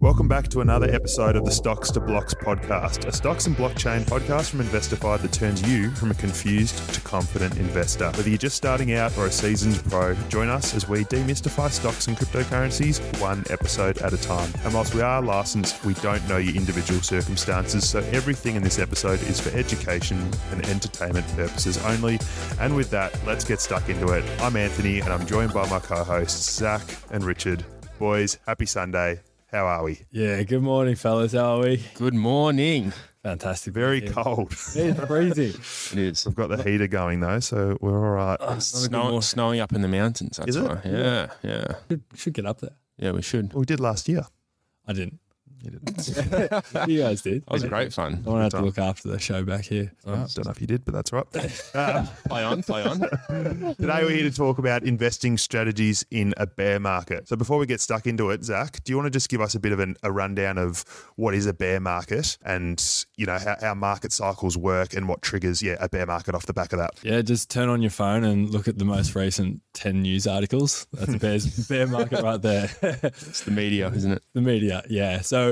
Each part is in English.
Welcome back to another episode of the Stocks to Blocks podcast, a stocks and blockchain podcast from Investify that turns you from a confused to confident investor. Whether you're just starting out or a seasoned pro, join us as we demystify stocks and cryptocurrencies one episode at a time. And whilst we are licensed, we don't know your individual circumstances, so everything in this episode is for education and entertainment purposes only. And with that, let's get stuck into it. I'm Anthony, and I'm joined by my co hosts, Zach and Richard. Boys, happy Sunday. How are we? Yeah, good morning, fellas. How are we? Good morning. Fantastic. Very Yeah. cold. It's freezing. It is. We've got the heater going though, so we're all right. Snow, snowing up in the mountains. That's Is it? why. Yeah, yeah, should, should get up there. yeah. We should. we did last year. I didn't. You did. You guys did. That was great fun. I want to have to look after the show back here. I don't know if you did, but that's right. Uh, Play on, play on. today we're here to talk about investing strategies in a bear market. So before we get stuck into it, Zach, do you want to just give us a bit of an, a rundown of what is a bear market and you know how, how market cycles work and what triggers yeah a bear market off the back of that? Yeah, just turn on your phone and look at the most recent 10 news articles. That's a bear's, bear market right there. It's the media, isn't it? the media, yeah. So,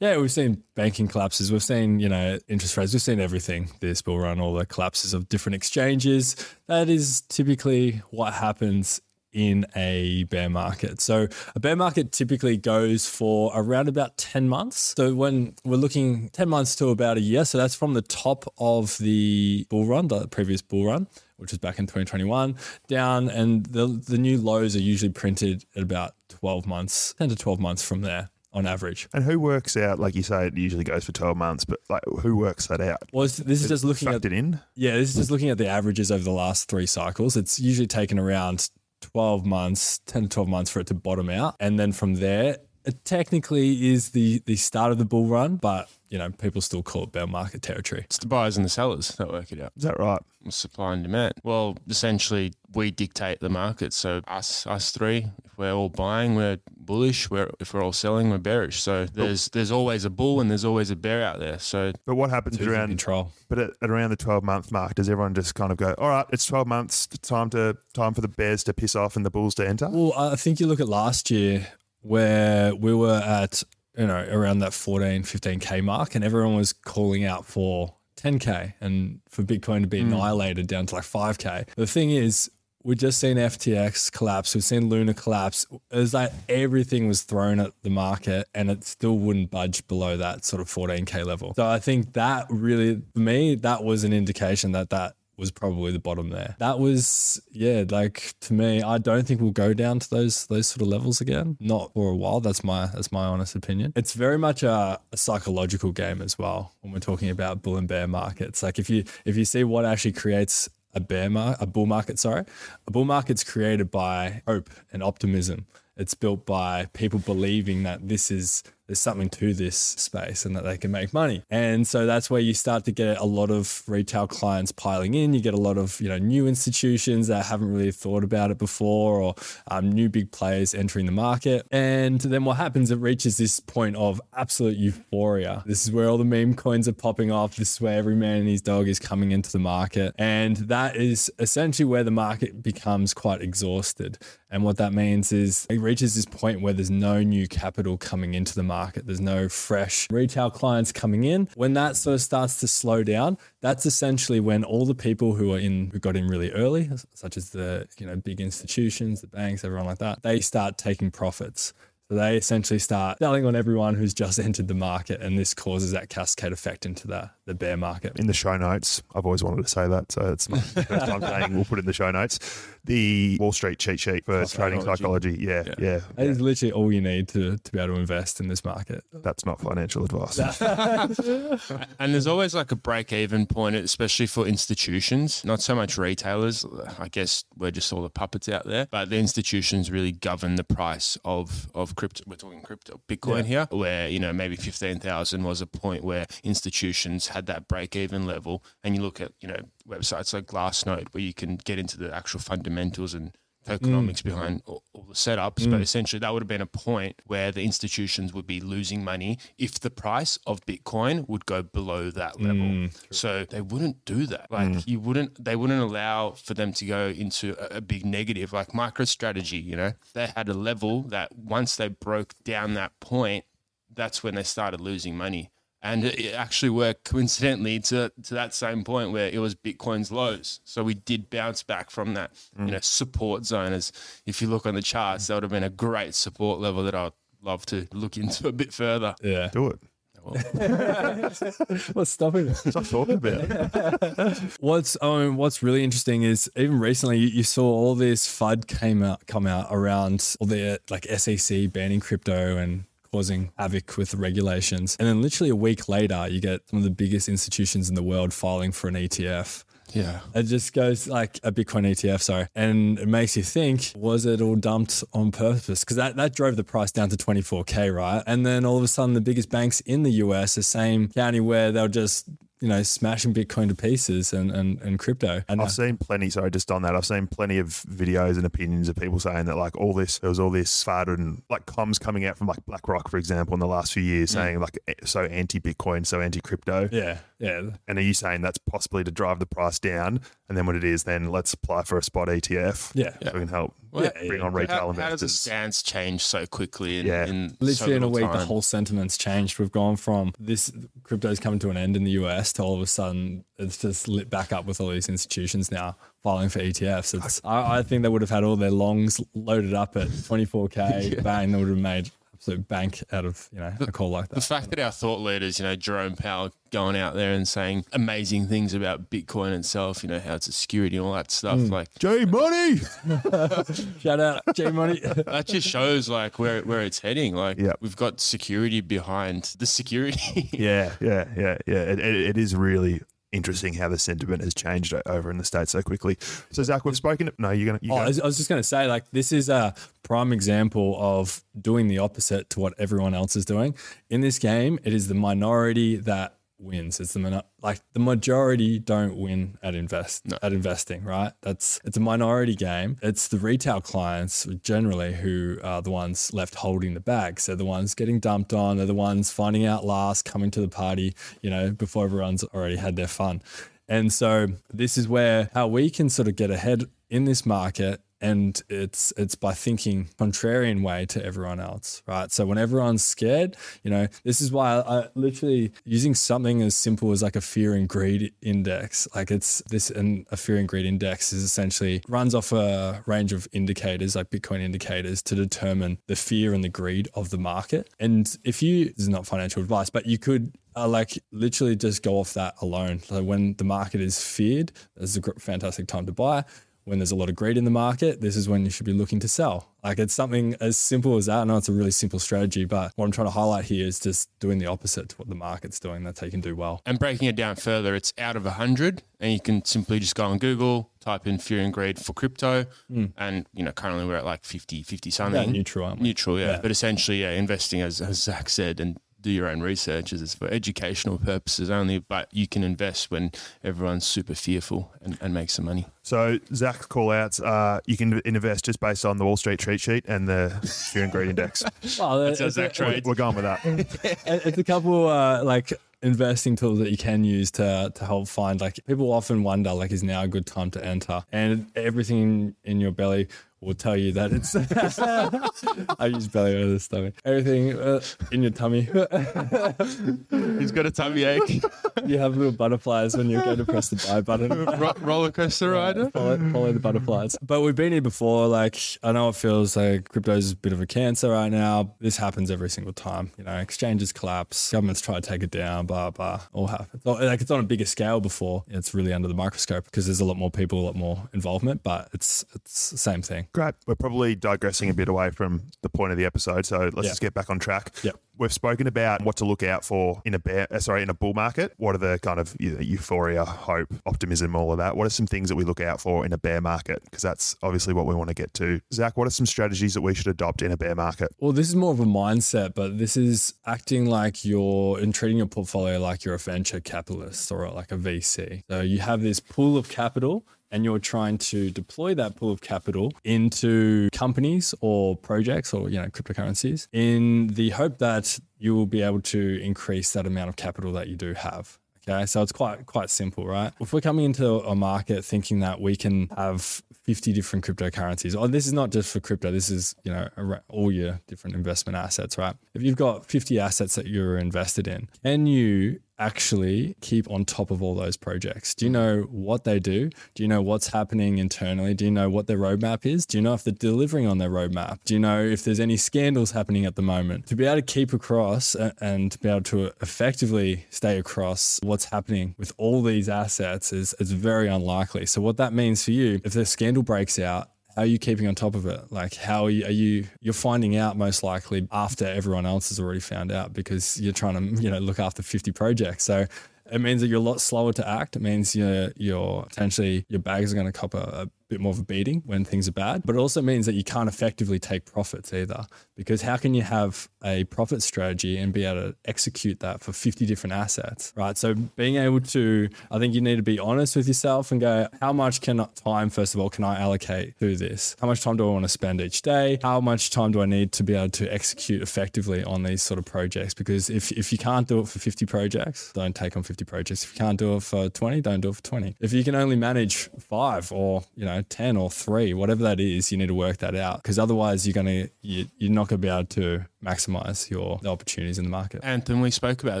yeah, we've seen banking collapses. We've seen, you know, interest rates. We've seen everything this bull run, all the collapses of different exchanges. That is typically what happens in a bear market. So, a bear market typically goes for around about 10 months. So, when we're looking 10 months to about a year, so that's from the top of the bull run, the previous bull run, which was back in 2021, down, and the, the new lows are usually printed at about 12 months, 10 to 12 months from there on average. And who works out, like you say, it usually goes for 12 months, but like who works that out? Well, this is just looking at Factored in? yeah, this is just looking at the averages over the last three cycles. It's usually taken around 12 months, 10 to 12 months for it to bottom out. And then from there, it technically is the the start of the bull run, but you know, people still call it bear market territory. It's the buyers and the sellers that work it out. Is that right? Supply and demand. Well, essentially, we dictate the market. So us, us three, if we're all buying, we're bullish. We're if we're all selling, we're bearish. So there's there's always a bull and there's always a bear out there. So But what happens Who's in around control. But at, at around the twelve month mark, does everyone just kind of go, "All right, it's twelve months, time to time for the bears to piss off and the bulls to enter"? Well, I think you look at last year where we were at, you know, around that 14, 15K mark, and everyone was calling out for 10K and for Bitcoin to be mm. annihilated down to like 5K. The thing is, we've just seen FTX collapse, we've seen Luna collapse. It was like everything was thrown at the market and it still wouldn't budge below that sort of 14K level. So I think that really, for me, that was an indication that that was probably the bottom there. That was yeah, like to me, I don't think we'll go down to those those sort of levels again. Not for a while. That's my that's my honest opinion. It's very much a, a psychological game as well when we're talking about bull and bear markets. Like if you if you see what actually creates a bear mar- a bull market, sorry, a bull market's created by hope and optimism. It's built by people believing that this is there's something to this space and that they can make money. And so that's where you start to get a lot of retail clients piling in. You get a lot of you know new institutions that haven't really thought about it before, or um, new big players entering the market. And then what happens? It reaches this point of absolute euphoria. This is where all the meme coins are popping off. This is where every man and his dog is coming into the market, and that is essentially where the market becomes quite exhausted. And what that means is it reaches this point where there's no new capital coming into the market. There's no fresh retail clients coming in. When that sort of starts to slow down, that's essentially when all the people who are in who got in really early, such as the you know big institutions, the banks, everyone like that, they start taking profits. So they essentially start selling on everyone who's just entered the market, and this causes that cascade effect into the, the bear market. in the show notes. I've always wanted to say that, so it's my first time saying we'll put it in the show notes. The Wall Street cheat sheet for trading Psychology. psychology. Yeah, yeah. Yeah. That is literally all you need to, to be able to invest in this market. That's not financial advice. And there's always like a break even point, especially for institutions, not so much retailers. I guess we're just all the puppets out there, but the institutions really govern the price of, of crypto. We're talking crypto, Bitcoin here, where, you know, maybe 15,000 was a point where institutions had that break even level. And you look at, you know, websites like Glassnode where you can get into the actual fundamentals and tokenomics mm. behind all, all the setups, but mm. essentially that would have been a point where the institutions would be losing money if the price of Bitcoin would go below that mm, level. so they wouldn't do that. Like you wouldn't, they wouldn't allow for them to go into a, a big negative. Like MicroStrategy, you know, they had a level that once they broke down that point, that's when they started losing money. And it it actually worked coincidentally to, to that same point where it was Bitcoin's lows. So we did bounce back from that, you mm. know, support zone. As if you look on the charts, that would have been a great support level that I'd love to look into a bit further. Yeah. Do it. Oh, what's stopping us? Stop talking about it. What's I mean, what's really interesting is even recently you, you saw all this FUD came out come out around all the like SEC banning crypto and causing havoc with the regulations. And then literally a week later you get some of the biggest institutions in the world filing for an ETF. Yeah. It just goes like a Bitcoin ETF, sorry. And it makes you think, was it all dumped on purpose? Because that, that drove the price down to 24K, right? And then all of a sudden, the biggest banks in the US, the same county where they'll just, you know, smashing Bitcoin to pieces and, and, and crypto. And I've seen plenty. Sorry, just on that, I've seen plenty of videos and opinions of people saying that like all this, there was all this FUD and like comms coming out from like BlackRock, for example, in the last few years, saying like eh, so anti-Bitcoin, so anti-crypto. yeah, yeah. And are you saying that's possibly to drive the price down? And then when it is, then let's apply for a spot ETF. Yeah. so we can help Well, Yeah, bring yeah. on retail How, how does the investors. stance change so quickly? In, Yeah. in so Literally in a little week, the whole sentiment's changed. We've gone from this crypto's coming to an end in the US to all of a sudden it's just lit back up with all these institutions now filing for ETFs. It's I, I think they would have had all their longs loaded up at 24k, bang, they would have made absolute bank out of you know a call like that. The fact that our thought leaders, you know, Jerome Powell going out there and saying amazing things about Bitcoin itself, you know, how it's a security and all that stuff, Mm. like J Money. Shout out J Money. that just shows like where where it's heading. Like Yep. we've got security behind the security. yeah, yeah, yeah, yeah. It, it, it is really interesting how the sentiment has changed over in the states so quickly. So Zach, we've spoken. No, you're gonna. You Oh, I go. was, I was just going to say, like, this is a prime example of doing the opposite to what everyone else is doing. In this game, it is the minority that wins. It's the like the majority don't win at invest at investing, right? That's it's a minority game. It's the retail clients generally who are the ones left holding the bags. They're the ones getting dumped on. They're the ones finding out last, coming to the party, you know, before everyone's already had their fun. And so this is where how we can sort of get ahead in this market and it's it's by thinking contrarian way to everyone else, right? So when everyone's scared, you know, this is why I, I literally using something as simple as like a fear and greed index, like it's this and a fear and greed index is essentially runs off a range of indicators like Bitcoin indicators to determine the fear and the greed of the market. And if you this is not financial advice, but you could uh, like literally just go off that alone. So when the market is feared, this is a fantastic time to buy. When there's a lot of greed in the market, this is when you should be looking to sell. Like it's something as simple as that. I know it's a really simple strategy, but what I'm trying to highlight here is just doing the opposite to what the market's doing. That's how you can do well. and breaking it down further, it's out of 100 and you can simply just go on Google, type in fear and greed for crypto hmm. and you know currently we're at like 50 50 something. Yeah, neutral, aren't we? Neutral, yeah. Yeah. But essentially, yeah, investing as, as Zach said and do your own research is for educational purposes only, but you can invest when everyone's super fearful and, and make some money. So Zach's call outs. Uh, you can invest just based on the Wall Street treat sheet and the fear and greed index. Well, That's how it's, Zach a, trades. We're going with that. it's a couple uh, like investing tools that you can use to to help find like people often wonder like is now a good time to enter and everything in your belly will tell you that it's I use belly over the stomach everything uh, in your tummy He's got a tummy ache. you have little butterflies when you go to press the buy button Ro- roller coaster rider. follow, follow the butterflies. But we've been here before. Like, I know it feels like crypto's a bit of a cancer right now. This happens every single time. You know, exchanges collapse, governments try to take it down, blah, blah, all happens. Like, it's on a bigger scale before. It's really under the microscope because there's a lot more people, a lot more involvement, but it's it's the same thing. Great. We're probably digressing a bit away from the point of the episode, so let's Yeah. just get back on track. Yep. We've spoken about what to look out for in a bear, uh, sorry, in a bull market. What are the kind of you know, euphoria, hope, optimism, all of that? What are some things that we look out for in a bear market? Because that's obviously what we want to get to. Zach, what are some strategies that we should adopt in a bear market? Well, this is more of a mindset, but this is acting like you're and treating your portfolio like you're a venture capitalist or like a VC. So you have this pool of capital and you're trying to deploy that pool of capital into companies or projects or you know cryptocurrencies in the hope that you will be able to increase that amount of capital that you do have. Okay, so it's quite quite simple, right? If we're coming into a market thinking that we can have 50 different cryptocurrencies, oh, this is not just for crypto, this is, you know, all your different investment assets, right? If you've got 50 assets that you're invested in, can you actually keep on top of all those projects? Do you know what they do? Do you know what's happening internally? Do you know what their roadmap is? Do you know if they're delivering on their roadmap? Do you know if there's any scandals happening at the moment? To be able to keep across and to be able to effectively stay across what's happening with all these assets is, is very unlikely. So what that means for you, if the scandal breaks out, are you keeping on top of it? Like, how are you, are you, you're finding out most likely after everyone else has already found out because you're trying to, you know, look after 50 projects. So it means that you're a lot slower to act. It means you're, you're potentially, your bags are going to cop a, a bit more of a beating when things are bad, but it also means that you can't effectively take profits either. Because how can you have a profit strategy and be able to execute that for 50 different assets, right? So being able to, I think you need to be honest with yourself and go, how much can time, first of all, can I allocate to this? How much time do I want to spend each day? How much time do I need to be able to execute effectively on these sort of projects? Because if, if you can't do it for 50 projects, don't take on 50 projects. If you can't do it for 20, don't do it for 20. If you can only manage five or, you know, 10 or three, whatever that is, you need to work that out because otherwise you're going to, you, you're not going to be able to maximize your opportunities in the market. Anthony, we spoke about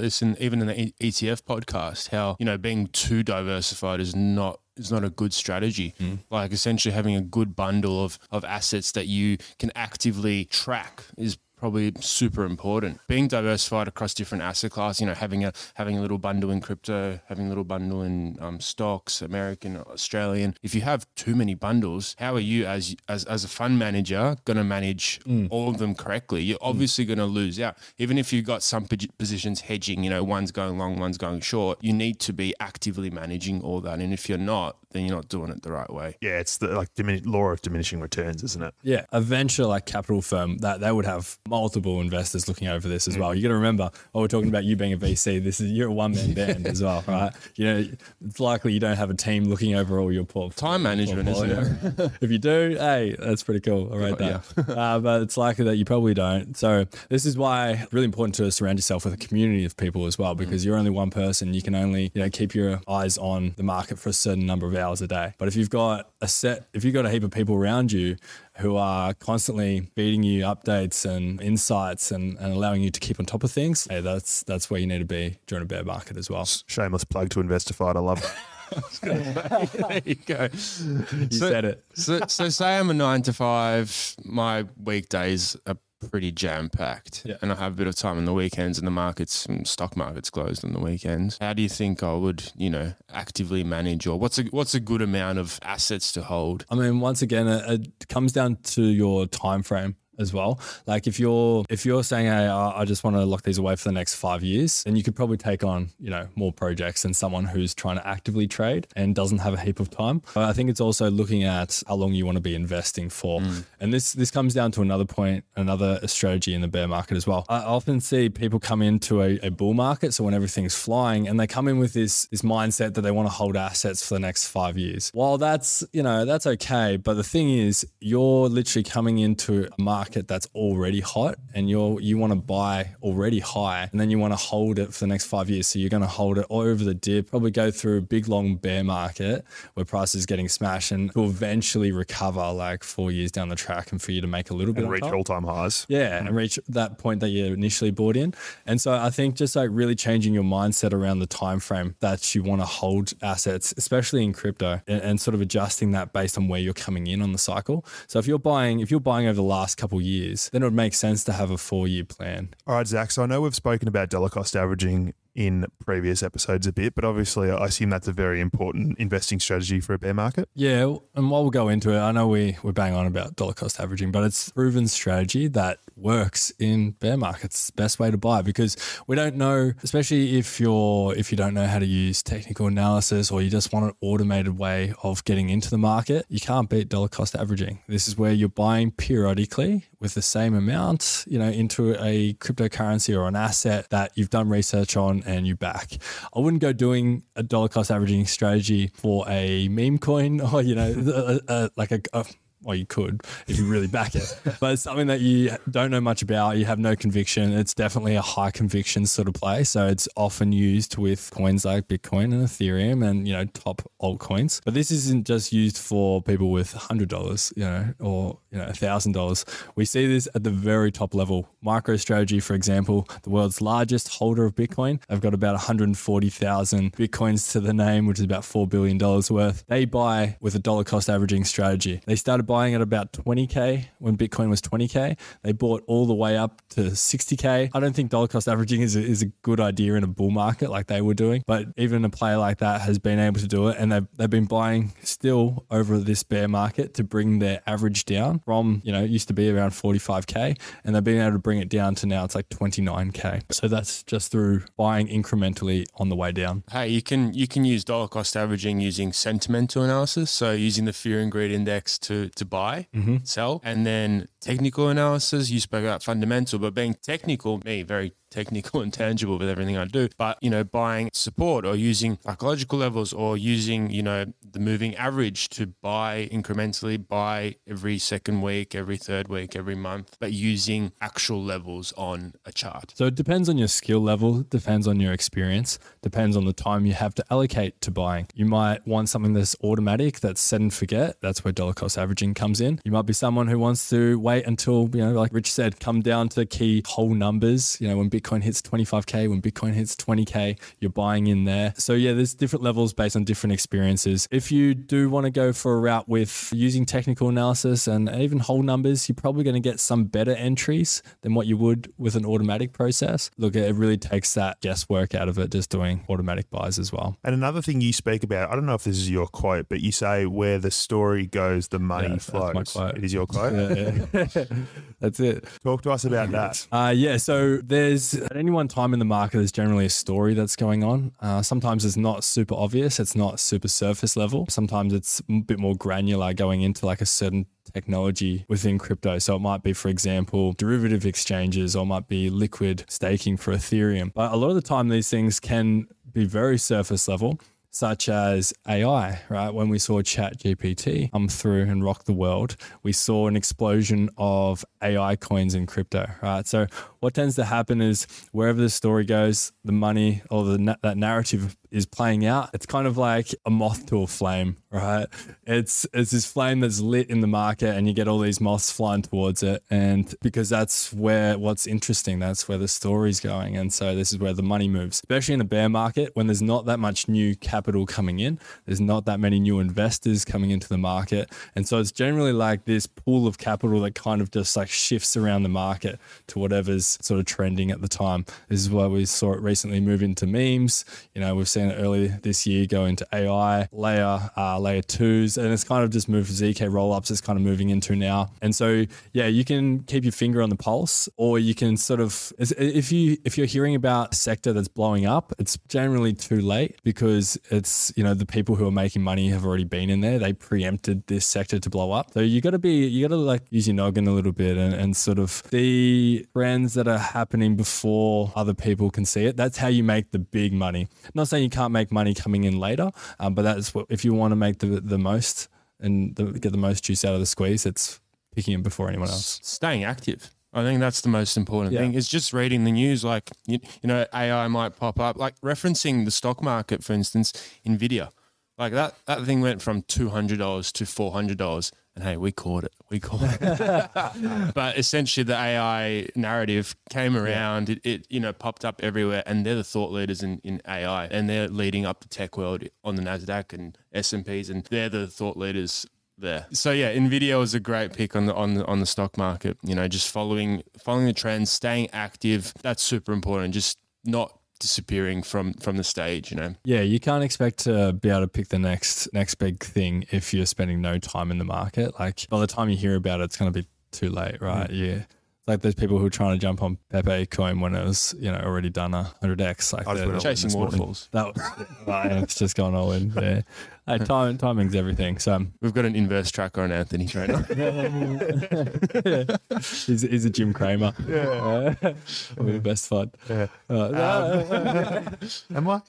this and even in the ETF podcast, how, you know, being too diversified is not is not a good strategy. Mm. Like essentially having a good bundle of, of assets that you can actively track is probably super important. Being diversified across different asset classes, you know, having a having a little bundle in crypto, having a little bundle in um, stocks, American, Australian. If you have too many bundles, how are you as as, as a fund manager going to manage mm. all of them correctly? You're obviously mm. going to lose out. Even if you've got some positions hedging, you know, one's going long, one's going short. You need to be actively managing all that, and if you're not, then you're not doing it the right way. Yeah, it's the like dimin- law of diminishing returns, isn't it? Yeah, a venture like capital firm that they would have multiple investors looking over this as mm. well. You got to remember, oh, we're talking about you being a VC. This is you're a one man band as well, right? You know, it's likely you don't have a team looking over all your portfolio. Time management, isn't it? if you do, hey, that's pretty cool. All right. Yeah. uh, but it's likely that you probably don't. So this is why it's really important to surround yourself with a community of people as well, because mm. you're only one person. You can only you know keep your eyes on the market for a certain number of hours a day. But if you've got a set, if you've got a heap of people around you who are constantly feeding you updates and insights and, and allowing you to keep on top of things, hey, that's that's where you need to be during a bear market as well. Shameless plug to Investorfied. I love it. there you go. You so, said it. so, so say I'm a nine to five. My weekdays are pretty jam packed. Yeah. And I have a bit of time on the weekends and the markets and stock markets closed on the weekends. How do you think I would, you know, actively manage or what's a what's a good amount of assets to hold? I mean, once again, it, it comes down to your time frame as well. Like if you're if you're saying, hey, I just want to lock these away for the next five years, then you could probably take on you know more projects than someone who's trying to actively trade and doesn't have a heap of time. But I think it's also looking at how long you want to be investing for, mm. and this this comes down to another point, another strategy in the bear market as well. I often see people come into a, a bull market, so when everything's flying, and they come in with this this mindset that they want to hold assets for the next five years. While that's you know that's okay, but the thing is, you're literally coming into a market market that's already hot and you're you want to buy already high and then you want to hold it for the next five years. So you're going to hold it over the dip, probably go through a big long bear market where prices getting smashed and will eventually recover like four years down the track and for you to make a little bit and reach all time highs. Yeah, and reach that point that you initially bought in. And so I think just like really changing your mindset around the time frame that you want to hold assets, especially in crypto, and, and sort of adjusting that based on where you're coming in on the cycle. So if you're buying, if you're buying over the last couple years, then it would make sense to have a four year plan. All right, Zach. So I know we've spoken about dollar cost averaging in previous episodes a bit, but obviously I assume that's a very important investing strategy for a bear market. Yeah, and while we'll go into it, I know we we're bang on about dollar cost averaging, but it's proven strategy that works in bear markets. Best way to buy because we don't know, especially if you're if you don't know how to use technical analysis or you just want an automated way of getting into the market, you can't beat dollar cost averaging. This is where you're buying periodically with the same amount, you know, into a cryptocurrency or an asset that you've done research on and you back. I wouldn't go doing a dollar cost averaging strategy for a meme coin or, you know, a, a, like a, a Well, you could if you really back it, but it's something that you don't know much about. You have no conviction. It's definitely a high conviction sort of play. So it's often used with coins like Bitcoin and Ethereum and you know top altcoins. But this isn't just used for people with hundred dollars, you know, or you know thousand dollars. We see this at the very top level. MicroStrategy, for example, the world's largest holder of Bitcoin, they've got about 140,000 Bitcoins to the name, which is about four billion dollars worth. They buy with a dollar cost averaging strategy. They started buying at about 20k when Bitcoin was 20k. They bought all the way up to 60k. I don't think dollar cost averaging is a, is a good idea in a bull market like they were doing, but even a player like that has been able to do it, and they've they've been buying still over this bear market to bring their average down from you know it used to be around 45k, and they've been able to bring it down to now it's like 29k. So that's just through buying incrementally on the way down. Hey, you can you can use dollar cost averaging using sentimental analysis, so using the fear and greed index to to buy, mm-hmm. sell, and then technical analysis. You spoke about fundamental, but being technical, me very technical and tangible with everything I do. But you know, buying support or using psychological levels or using you know the moving average to buy incrementally, buy every second week, every third week, every month, but using actual levels on a chart. So it depends on your skill level, depends on your experience, depends on the time you have to allocate to buying. You might want something that's automatic, that's set and forget. That's where dollar cost averaging comes in. You might be someone who wants to wait until, you know, like Rich said, come down to key whole numbers. You know, when Bitcoin hits 25K, when Bitcoin hits 20K, you're buying in there. So yeah, there's different levels based on different experiences. If you do want to go for a route with using technical analysis and even whole numbers, you're probably going to get some better entries than what you would with an automatic process. Look, it really takes that guesswork out of it, just doing automatic buys as well. And another thing you speak about, I don't know if this is your quote, but you say where the story goes, the money Yeah, flows. quote. It is your quote. Yeah, yeah. That's it. Talk to us about that. Uh, yeah, so there's at any one time in the market, there's generally a story that's going on. Uh, sometimes it's not super obvious, it's not super surface level. Sometimes it's a bit more granular, going into like a certain technology within crypto. So it might be, for example, derivative exchanges or might be liquid staking for Ethereum. But a lot of the time, these things can be very surface level such as AI, right? When we saw Chat GPT come through and rock the world, we saw an explosion of AI coins in crypto, right? So what tends to happen is wherever the story goes, the money or the that narrative is playing out. It's kind of like a moth to a flame, right? It's it's this flame that's lit in the market, and you get all these moths flying towards it, and because that's where what's interesting, that's where the story's going, and so this is where the money moves, especially in a bear market when there's not that much new capital coming in, there's not that many new investors coming into the market, and so it's generally like this pool of capital that kind of just like shifts around the market to whatever's sort of trending at the time. This is why we saw it recently move into memes. You know, we've seen it earlier this year go into AI, layer, uh, layer twos, and it's kind of just moved ZK rollups. It's kind of moving into now. And so, yeah, you can keep your finger on the pulse, or you can sort of, if you if you're hearing about a sector that's blowing up, it's generally too late because it's you know the people who are making money have already been in there. They preempted this sector to blow up. So you got to be, you got to like use your noggin a little bit and, and sort of the trends that are happening before other people can see it. That's how you make the big money. not saying you can't make money coming in later, um, but that's what if you want to make the the most and the, get the most juice out of the squeeze, it's picking it before anyone else. staying active. I think that's the most important Yeah. thing. Is just reading the news. Like you, you know, AI might pop up. Like referencing the stock market, for instance, Nvidia. Like that that thing went from two hundred dollars to four hundred dollars, and hey, we caught it. We caught it. but essentially, the AI narrative came around. It, it you know popped up everywhere, and they're the thought leaders in, in AI, and they're leading up the tech world on the Nasdaq and S and P's, and they're the thought leaders there. So yeah, Nvidia was a great pick on the on the on the stock market. You know, just following following the trends, staying active. That's super important. Just not disappearing from from the stage. You know. Yeah, you can't expect to be able to pick the next next big thing if you're spending no time in the market. Like by the time you hear about it, it's going to be too late, mm. right? Yeah. It's like those people who are trying to jump on Pepe coin when it was, you know, already done a hundred X. Like they're- Chasing waterfalls. that was, right, it's just gone all in there. Hey, time, timing's everything. So um, We've got an inverse tracker on Anthony Trainer. he's, he's a Jim Cramer. Yeah. Uh, we're the best fun. Yeah. Uh, Am I?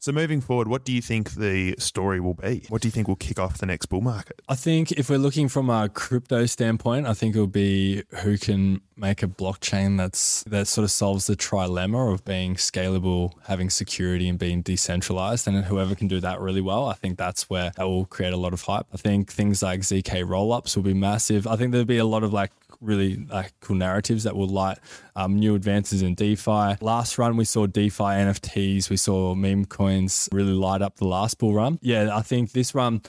so moving forward, what do you think the story will be? What do you think will kick off the next bull market? I think if we're looking from a crypto standpoint, I think it'll be who can make a blockchain that's that sort of solves the trilemma of being scalable, having security, and being decentralized. And whoever can do that really well, I think that's where that will create a lot of hype. I think things like zk rollups will be massive. I think there'll be a lot of like really like cool narratives that will light um, new advances in DeFi. Last run, we saw DeFi NFTs, we saw meme coins really light up the last bull run. Yeah, I think this run,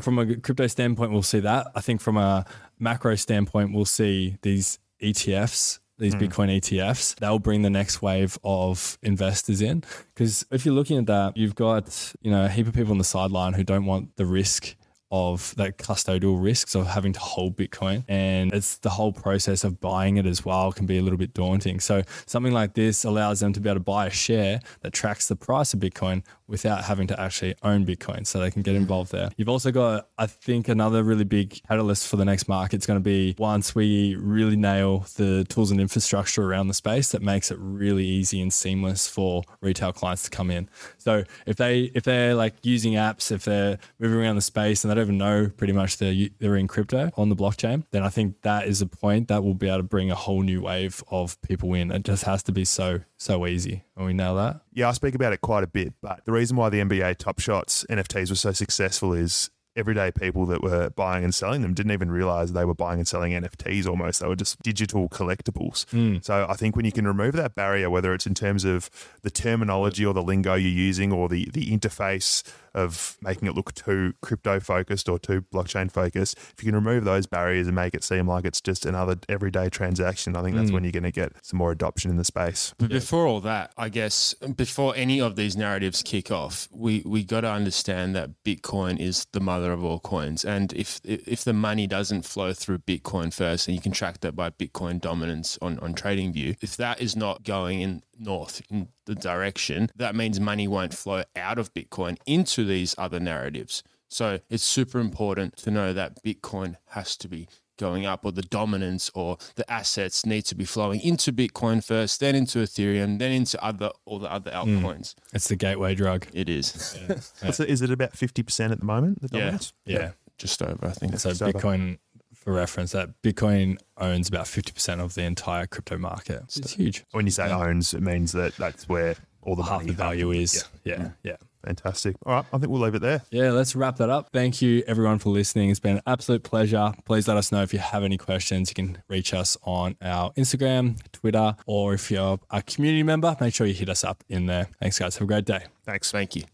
from a crypto standpoint, we'll see that. I think from a macro standpoint, we'll see these ETFs. These hmm. Bitcoin ETFs, they'll bring the next wave of investors in. Because if you're looking at that, you've got, you know, a heap of people on the sideline who don't want the risk of that custodial risks of having to hold Bitcoin. And it's the whole process of buying it as well can be a little bit daunting. So something like this allows them to be able to buy a share that tracks the price of Bitcoin without having to actually own Bitcoin. So they can get involved there. You've also got, I think, another really big catalyst for the next market. It's going to be once we really nail the tools and infrastructure around the space that makes it really easy and seamless for retail clients to come in. So if they if they're like using apps, if they're moving around the space and they don't even know pretty much they're they're in crypto on the blockchain, then I think that is a point that will be able to bring a whole new wave of people in. It just has to be so so easy. And we know that. Yeah, I speak about it quite a bit, but the reason why the NBA Top Shots NFTs were so successful is everyday people that were buying and selling them didn't even realize they were buying and selling NFTs almost. They were just digital collectibles. Hmm. So I think when you can remove that barrier, whether it's in terms of the terminology or the lingo you're using or the, the interface of making it look too crypto focused or too blockchain focused, if you can remove those barriers and make it seem like it's just another everyday transaction, I think that's hmm. when you're going to get some more adoption in the space. But before all that, I guess before any of these narratives kick off, we we got to understand that Bitcoin is the mother of all coins, and if if the money doesn't flow through Bitcoin first, and you can track that by Bitcoin dominance on on TradingView, if that is not going in north in the direction, that means money won't flow out of Bitcoin into these other narratives. So it's super important to know that Bitcoin has to be going up or the dominance or the assets need to be flowing into Bitcoin first, then into Ethereum, then into other all the other mm. altcoins. It's the gateway drug. It is. What's it, is it about 50% at the moment? The Yeah. dominance? Yeah. Just over, I think. So So- Bitcoin, for reference, that Bitcoin owns about fifty percent of the entire crypto market. It's huge. When you say owns, it means that that's where all the Half the value comes. is. Yeah, yeah. Mm. Fantastic. All right, I think we'll leave it there. Yeah, let's wrap that up. Thank you everyone for listening. It's been an absolute pleasure. Please let us know if you have any questions. You can reach us on our Instagram, Twitter, or if you're a community member, make sure you hit us up in there. Thanks, guys. Have a great day. Thanks. Thank you.